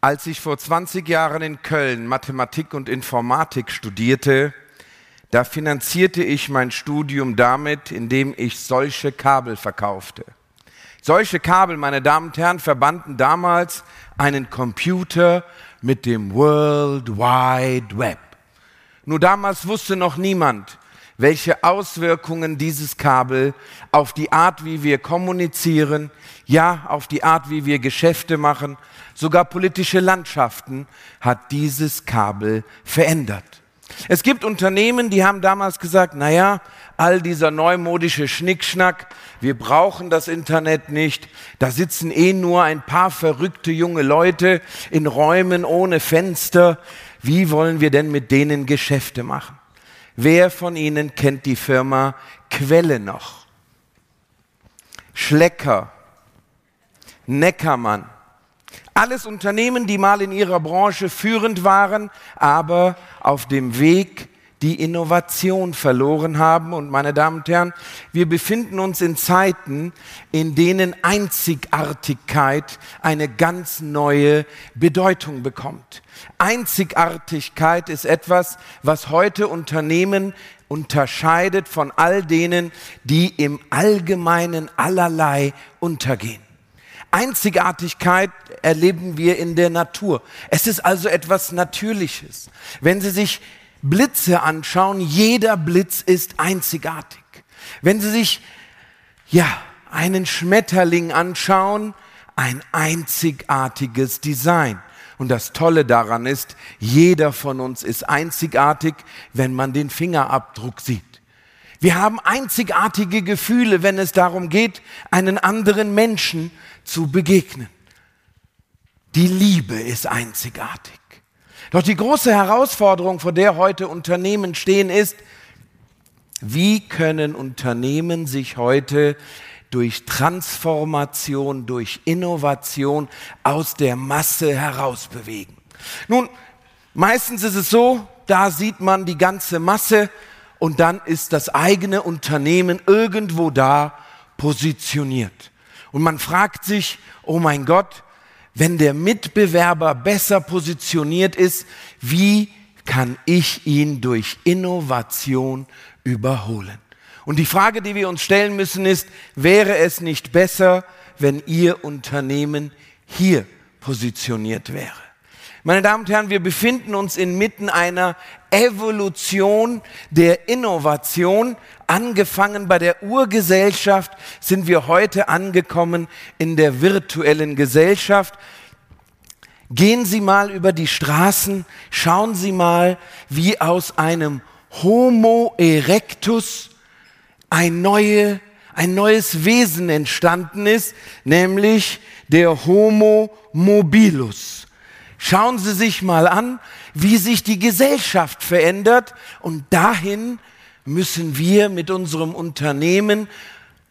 Als ich vor 20 Jahren in Köln Mathematik und Informatik studierte, da finanzierte ich mein Studium damit, indem ich solche Kabel verkaufte. Solche Kabel, meine Damen und Herren, verbanden damals einen Computer mit dem World Wide Web. Nur damals wusste noch niemand, welche Auswirkungen dieses Kabel auf die Art, wie wir kommunizieren, ja, auf die Art, wie wir Geschäfte machen, sogar politische Landschaften hat dieses Kabel verändert. Es gibt Unternehmen, die haben damals gesagt, naja, all dieser neumodische Schnickschnack, wir brauchen das Internet nicht, da sitzen eh nur ein paar verrückte junge Leute in Räumen ohne Fenster, wie wollen wir denn mit denen Geschäfte machen? Wer von Ihnen kennt die Firma Quelle noch? Schlecker, Neckermann, alles Unternehmen, die mal in ihrer Branche führend waren, aber auf dem Weg die Innovation verloren haben. Und meine Damen und Herren, wir befinden uns in Zeiten, in denen Einzigartigkeit eine ganz neue Bedeutung bekommt. Einzigartigkeit ist etwas, was heute Unternehmen unterscheidet von all denen, die im Allgemeinen allerlei untergehen. Einzigartigkeit erleben wir in der Natur. Es ist also etwas Natürliches. Wenn Sie sich Blitze anschauen, jeder Blitz ist einzigartig. Wenn Sie sich, ja, einen Schmetterling anschauen, ein einzigartiges Design. Und das Tolle daran ist, jeder von uns ist einzigartig, wenn man den Fingerabdruck sieht. Wir haben einzigartige Gefühle, wenn es darum geht, einen anderen Menschen zu begegnen. Die Liebe ist einzigartig. Doch die große Herausforderung, vor der heute Unternehmen stehen, ist, wie können Unternehmen sich heute durch Transformation, durch Innovation aus der Masse herausbewegen? Nun, meistens ist es so, da sieht man die ganze Masse und dann ist das eigene Unternehmen irgendwo da positioniert. Und man fragt sich, oh mein Gott, wenn der Mitbewerber besser positioniert ist, wie kann ich ihn durch Innovation überholen? Und die Frage, die wir uns stellen müssen, ist, wäre es nicht besser, wenn Ihr Unternehmen hier positioniert wäre? Meine Damen und Herren, wir befinden uns inmitten einer Evolution der Innovation. Angefangen bei der Urgesellschaft sind wir heute angekommen in der virtuellen Gesellschaft. Gehen Sie mal über die Straßen, schauen Sie mal, wie aus einem Homo erectus ein, neue, ein neues Wesen entstanden ist, nämlich der Homo mobilus. Schauen Sie sich mal an, wie sich die Gesellschaft verändert und dahin müssen wir mit unserem Unternehmen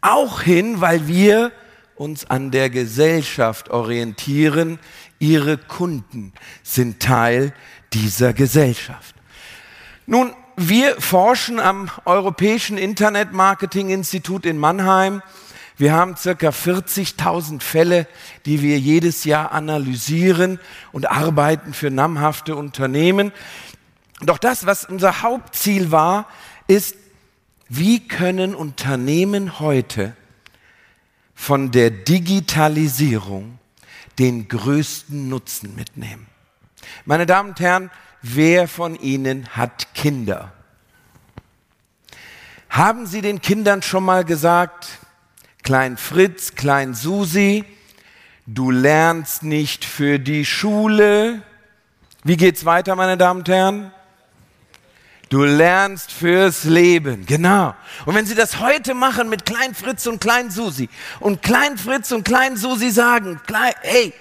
auch hin, weil wir uns an der Gesellschaft orientieren. Ihre Kunden sind Teil dieser Gesellschaft. Nun, wir forschen am Europäischen Internet Marketing Institut in Mannheim wir haben circa 40.000 Fälle, die wir jedes Jahr analysieren und arbeiten für namhafte Unternehmen. Doch das, was unser Hauptziel war, ist, wie können Unternehmen heute von der Digitalisierung den größten Nutzen mitnehmen? Meine Damen und Herren, wer von Ihnen hat Kinder? Haben Sie den Kindern schon mal gesagt, Klein Fritz, Klein Susi, du lernst nicht für die Schule. Wie geht's weiter, meine Damen und Herren? Du lernst fürs Leben, genau. Und wenn Sie das heute machen mit Klein Fritz und Klein Susi und Klein Fritz und Klein Susi sagen, hey,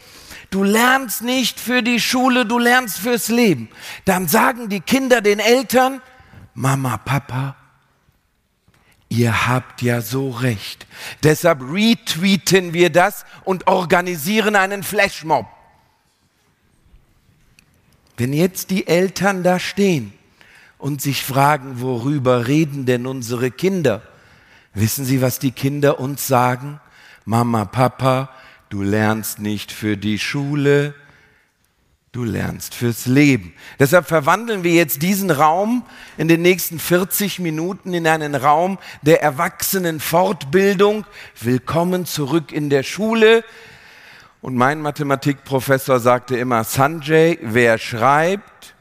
du lernst nicht für die Schule, du lernst fürs Leben, dann sagen die Kinder den Eltern, Mama, Papa, ihr habt ja so recht. Deshalb retweeten wir das und organisieren einen Flashmob. Wenn jetzt die Eltern da stehen und sich fragen, worüber reden denn unsere Kinder? Wissen Sie, was die Kinder uns sagen? Mama, Papa, du lernst nicht für die Schule, du lernst fürs Leben. Deshalb verwandeln wir jetzt diesen Raum in den nächsten 40 Minuten in einen Raum der Erwachsenenfortbildung. Willkommen zurück in der Schule. Und mein Mathematikprofessor sagte immer, Sanjay, wer schreibt,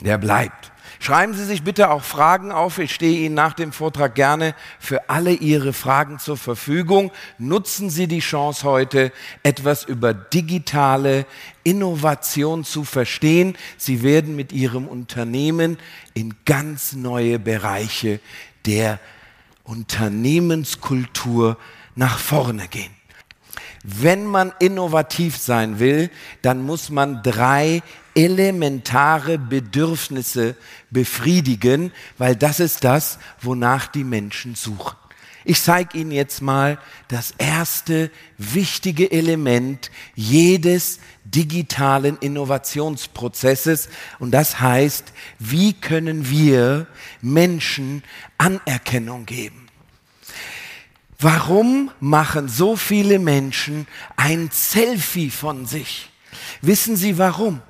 der bleibt. Schreiben Sie sich bitte auch Fragen auf. Ich stehe Ihnen nach dem Vortrag gerne für alle Ihre Fragen zur Verfügung. Nutzen Sie die Chance heute, etwas über digitale Innovation zu verstehen. Sie werden mit Ihrem Unternehmen in ganz neue Bereiche der Unternehmenskultur nach vorne gehen. Wenn man innovativ sein will, dann muss man drei elementare Bedürfnisse befriedigen, weil das ist das, wonach die Menschen suchen. Ich zeige Ihnen jetzt mal das erste wichtige Element jedes digitalen Innovationsprozesses und das heißt, wie können wir Menschen Anerkennung geben? Warum machen so viele Menschen ein Selfie von sich? Wissen Sie warum?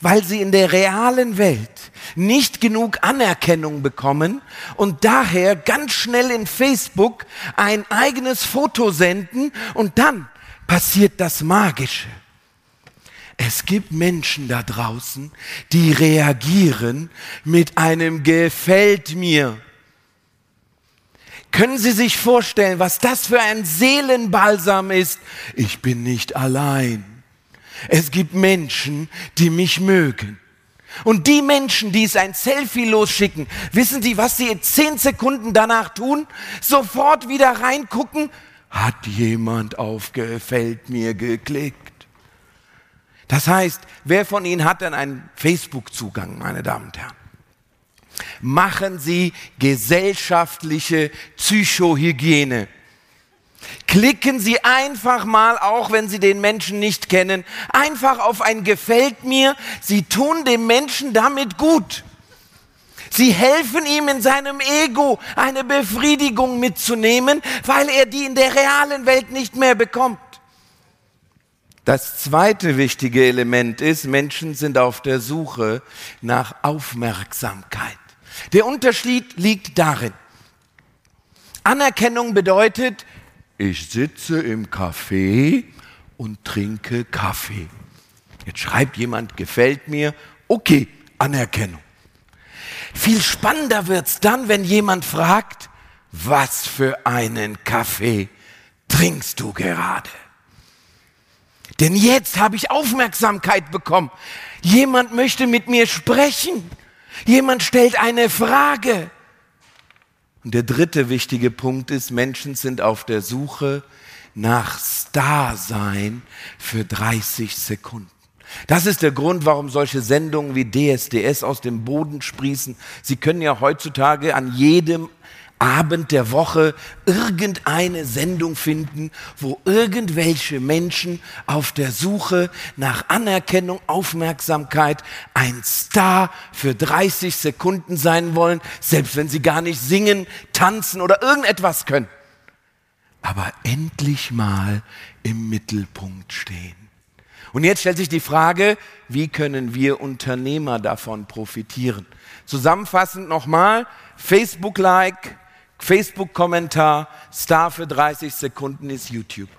Weil sie in der realen Welt nicht genug Anerkennung bekommen und daher ganz schnell in Facebook ein eigenes Foto senden und dann passiert das Magische. Es gibt Menschen da draußen, die reagieren mit einem gefällt mir. Können Sie sich vorstellen, was das für ein Seelenbalsam ist? Ich bin nicht allein. Es gibt Menschen, die mich mögen. Und die Menschen, die es ein Selfie losschicken, wissen Sie, was sie zehn Sekunden danach tun? Sofort wieder reingucken. Hat jemand auf Gefällt mir geklickt? Das heißt, wer von Ihnen hat denn einen Facebook-Zugang, meine Damen und Herren? Machen Sie gesellschaftliche Psychohygiene. Klicken Sie einfach mal, auch wenn Sie den Menschen nicht kennen, einfach auf ein Gefällt mir. Sie tun dem Menschen damit gut. Sie helfen ihm in seinem Ego eine Befriedigung mitzunehmen, weil er die in der realen Welt nicht mehr bekommt. Das zweite wichtige Element ist, Menschen sind auf der Suche nach Aufmerksamkeit. Der Unterschied liegt darin. Anerkennung bedeutet, ich sitze im Café und trinke Kaffee. Jetzt schreibt jemand, gefällt mir, okay, Anerkennung. Viel spannender wird es dann, wenn jemand fragt, was für einen Kaffee trinkst du gerade? Denn jetzt habe ich Aufmerksamkeit bekommen. Jemand möchte mit mir sprechen. Jemand stellt eine Frage. Und der dritte wichtige Punkt ist, Menschen sind auf der Suche nach Starsein für 30 Sekunden. Das ist der Grund, warum solche Sendungen wie DSDS aus dem Boden sprießen. Sie können ja heutzutage an jedem Abend der Woche irgendeine Sendung finden, wo irgendwelche Menschen auf der Suche nach Anerkennung, Aufmerksamkeit, ein Star für 30 Sekunden sein wollen, selbst wenn sie gar nicht singen, tanzen oder irgendetwas können. Aber endlich mal im Mittelpunkt stehen. Und jetzt stellt sich die Frage, wie können wir Unternehmer davon profitieren? Zusammenfassend nochmal, Facebook-Like, Facebook-Kommentar, Star für 30 Sekunden ist YouTube.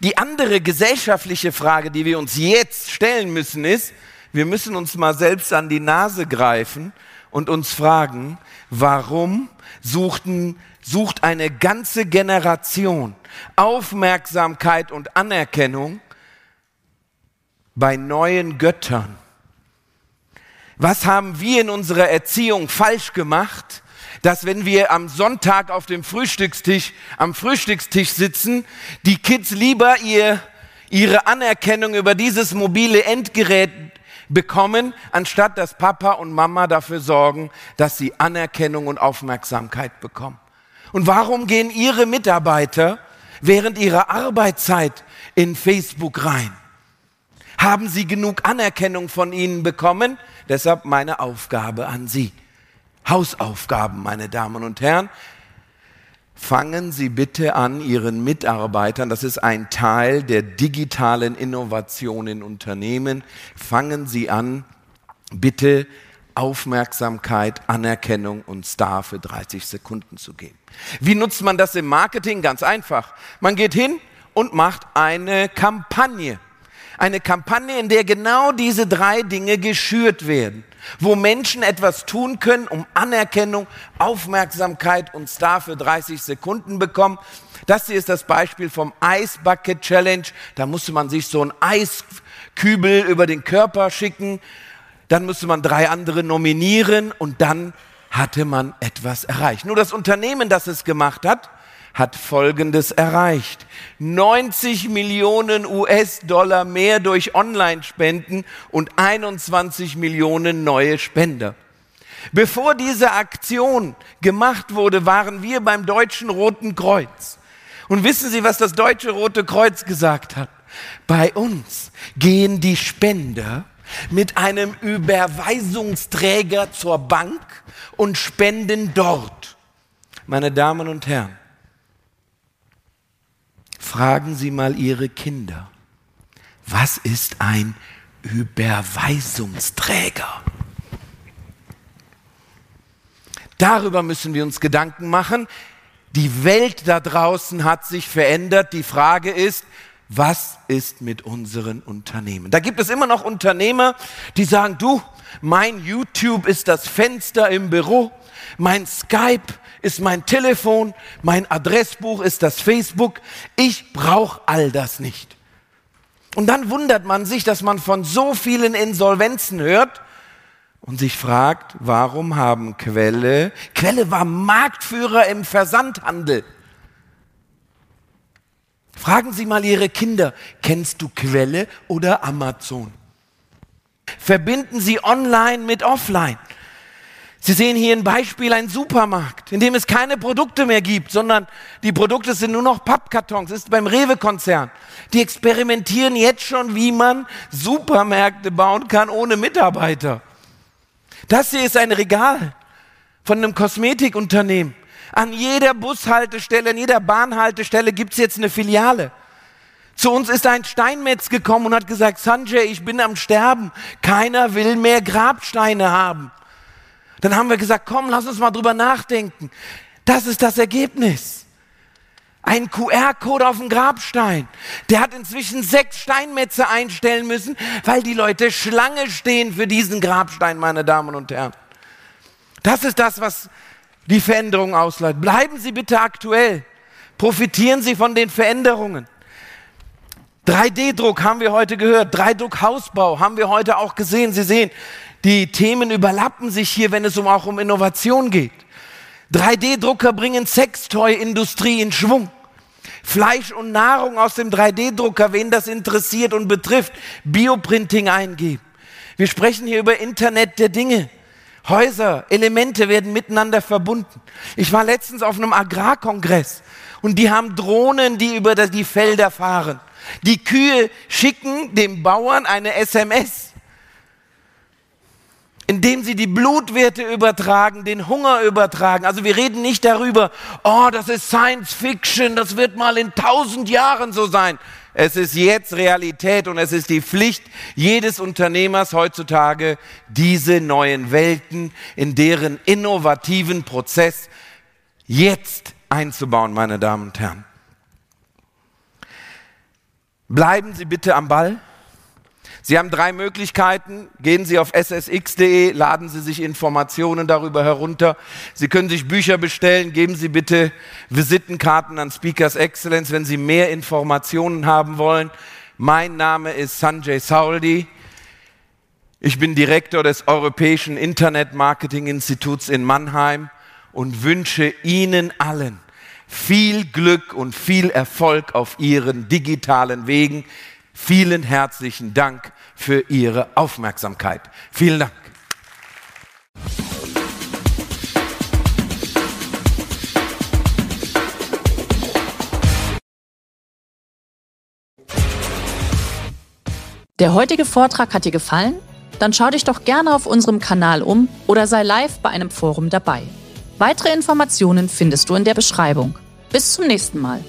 Die andere gesellschaftliche Frage, die wir uns jetzt stellen müssen, ist, wir müssen uns mal selbst an die Nase greifen und uns fragen, warum suchten, sucht eine ganze Generation Aufmerksamkeit und Anerkennung bei neuen Göttern? Was haben wir in unserer Erziehung falsch gemacht, dass wenn wir am Sonntag auf dem Frühstückstisch, am Frühstückstisch sitzen, die Kids lieber ihr, ihre Anerkennung über dieses mobile Endgerät bekommen, anstatt dass Papa und Mama dafür sorgen, dass sie Anerkennung und Aufmerksamkeit bekommen. Und warum gehen Ihre Mitarbeiter während ihrer Arbeitszeit in Facebook rein? Haben Sie genug Anerkennung von Ihnen bekommen? Deshalb meine Aufgabe an Sie. Hausaufgaben, meine Damen und Herren. Fangen Sie bitte an, Ihren Mitarbeitern, das ist ein Teil der digitalen Innovation in Unternehmen, fangen Sie an, bitte Aufmerksamkeit, Anerkennung und Star für 30 Sekunden zu geben. Wie nutzt man das im Marketing? Ganz einfach. Man geht hin und macht eine Kampagne. Eine Kampagne, in der genau diese drei Dinge geschürt werden, wo Menschen etwas tun können, um Anerkennung, Aufmerksamkeit und Star für 30 Sekunden bekommen. Das hier ist das Beispiel vom Ice Bucket Challenge. Da musste man sich so ein Eiskübel über den Körper schicken. Dann musste man drei andere nominieren und dann hatte man etwas erreicht. Nur das Unternehmen, das es gemacht hat, hat Folgendes erreicht. 90 Millionen US-Dollar mehr durch Online-Spenden und 21 Millionen neue Spender. Bevor diese Aktion gemacht wurde, waren wir beim Deutschen Roten Kreuz. Und wissen Sie, was das Deutsche Rote Kreuz gesagt hat? Bei uns gehen die Spender mit einem Überweisungsträger zur Bank und spenden dort. Meine Damen und Herren, Fragen Sie mal Ihre Kinder, was ist ein Überweisungsträger? Darüber müssen wir uns Gedanken machen. Die Welt da draußen hat sich verändert. Die Frage ist, was ist mit unseren Unternehmen? Da gibt es immer noch Unternehmer, die sagen, du, mein YouTube ist das Fenster im Büro, mein Skype ist mein Telefon, mein Adressbuch ist das Facebook. Ich brauche all das nicht. Und dann wundert man sich, dass man von so vielen Insolvenzen hört und sich fragt, warum haben Quelle, Quelle war Marktführer im Versandhandel. Fragen Sie mal Ihre Kinder, kennst du Quelle oder Amazon? Verbinden Sie online mit offline. Sie sehen hier ein Beispiel, ein Supermarkt, in dem es keine Produkte mehr gibt, sondern die Produkte sind nur noch Pappkartons. Das ist beim Rewe-Konzern. Die experimentieren jetzt schon, wie man Supermärkte bauen kann ohne Mitarbeiter. Das hier ist ein Regal von einem Kosmetikunternehmen. An jeder Bushaltestelle, an jeder Bahnhaltestelle gibt es jetzt eine Filiale. Zu uns ist ein Steinmetz gekommen und hat gesagt, Sanjay, ich bin am Sterben. Keiner will mehr Grabsteine haben. Dann haben wir gesagt, komm, lass uns mal drüber nachdenken. Das ist das Ergebnis. Ein QR-Code auf dem Grabstein. Der hat inzwischen sechs Steinmetze einstellen müssen, weil die Leute Schlange stehen für diesen Grabstein, meine Damen und Herren. Das ist das, was die Veränderung ausleitet. Bleiben Sie bitte aktuell. Profitieren Sie von den Veränderungen. 3D-Druck haben wir heute gehört. 3D-Druck-Hausbau haben wir heute auch gesehen. Sie sehen, die Themen überlappen sich hier, wenn es um auch um Innovation geht. 3D-Drucker bringen Sextoy-Industrie in Schwung. Fleisch und Nahrung aus dem 3D-Drucker, wen das interessiert und betrifft, Bioprinting eingeben. Wir sprechen hier über Internet der Dinge. Häuser, Elemente werden miteinander verbunden. Ich war letztens auf einem Agrarkongress und die haben Drohnen, die über die Felder fahren. Die Kühe schicken dem Bauern eine SMS indem sie die Blutwerte übertragen, den Hunger übertragen. Also wir reden nicht darüber, oh, das ist Science Fiction, das wird mal in tausend Jahren so sein. Es ist jetzt Realität und es ist die Pflicht jedes Unternehmers heutzutage, diese neuen Welten in deren innovativen Prozess jetzt einzubauen, meine Damen und Herren. Bleiben Sie bitte am Ball. Sie haben drei Möglichkeiten. Gehen Sie auf ssx.de, laden Sie sich Informationen darüber herunter. Sie können sich Bücher bestellen. Geben Sie bitte Visitenkarten an Speakers Excellence, wenn Sie mehr Informationen haben wollen. Mein Name ist Sanjay Sauldi. Ich bin Direktor des Europäischen Internet Marketing Instituts in Mannheim und wünsche Ihnen allen viel Glück und viel Erfolg auf Ihren digitalen Wegen. Vielen herzlichen Dank für Ihre Aufmerksamkeit. Vielen Dank. Der heutige Vortrag hat dir gefallen? Dann schau dich doch gerne auf unserem Kanal um oder sei live bei einem Forum dabei. Weitere Informationen findest du in der Beschreibung. Bis zum nächsten Mal.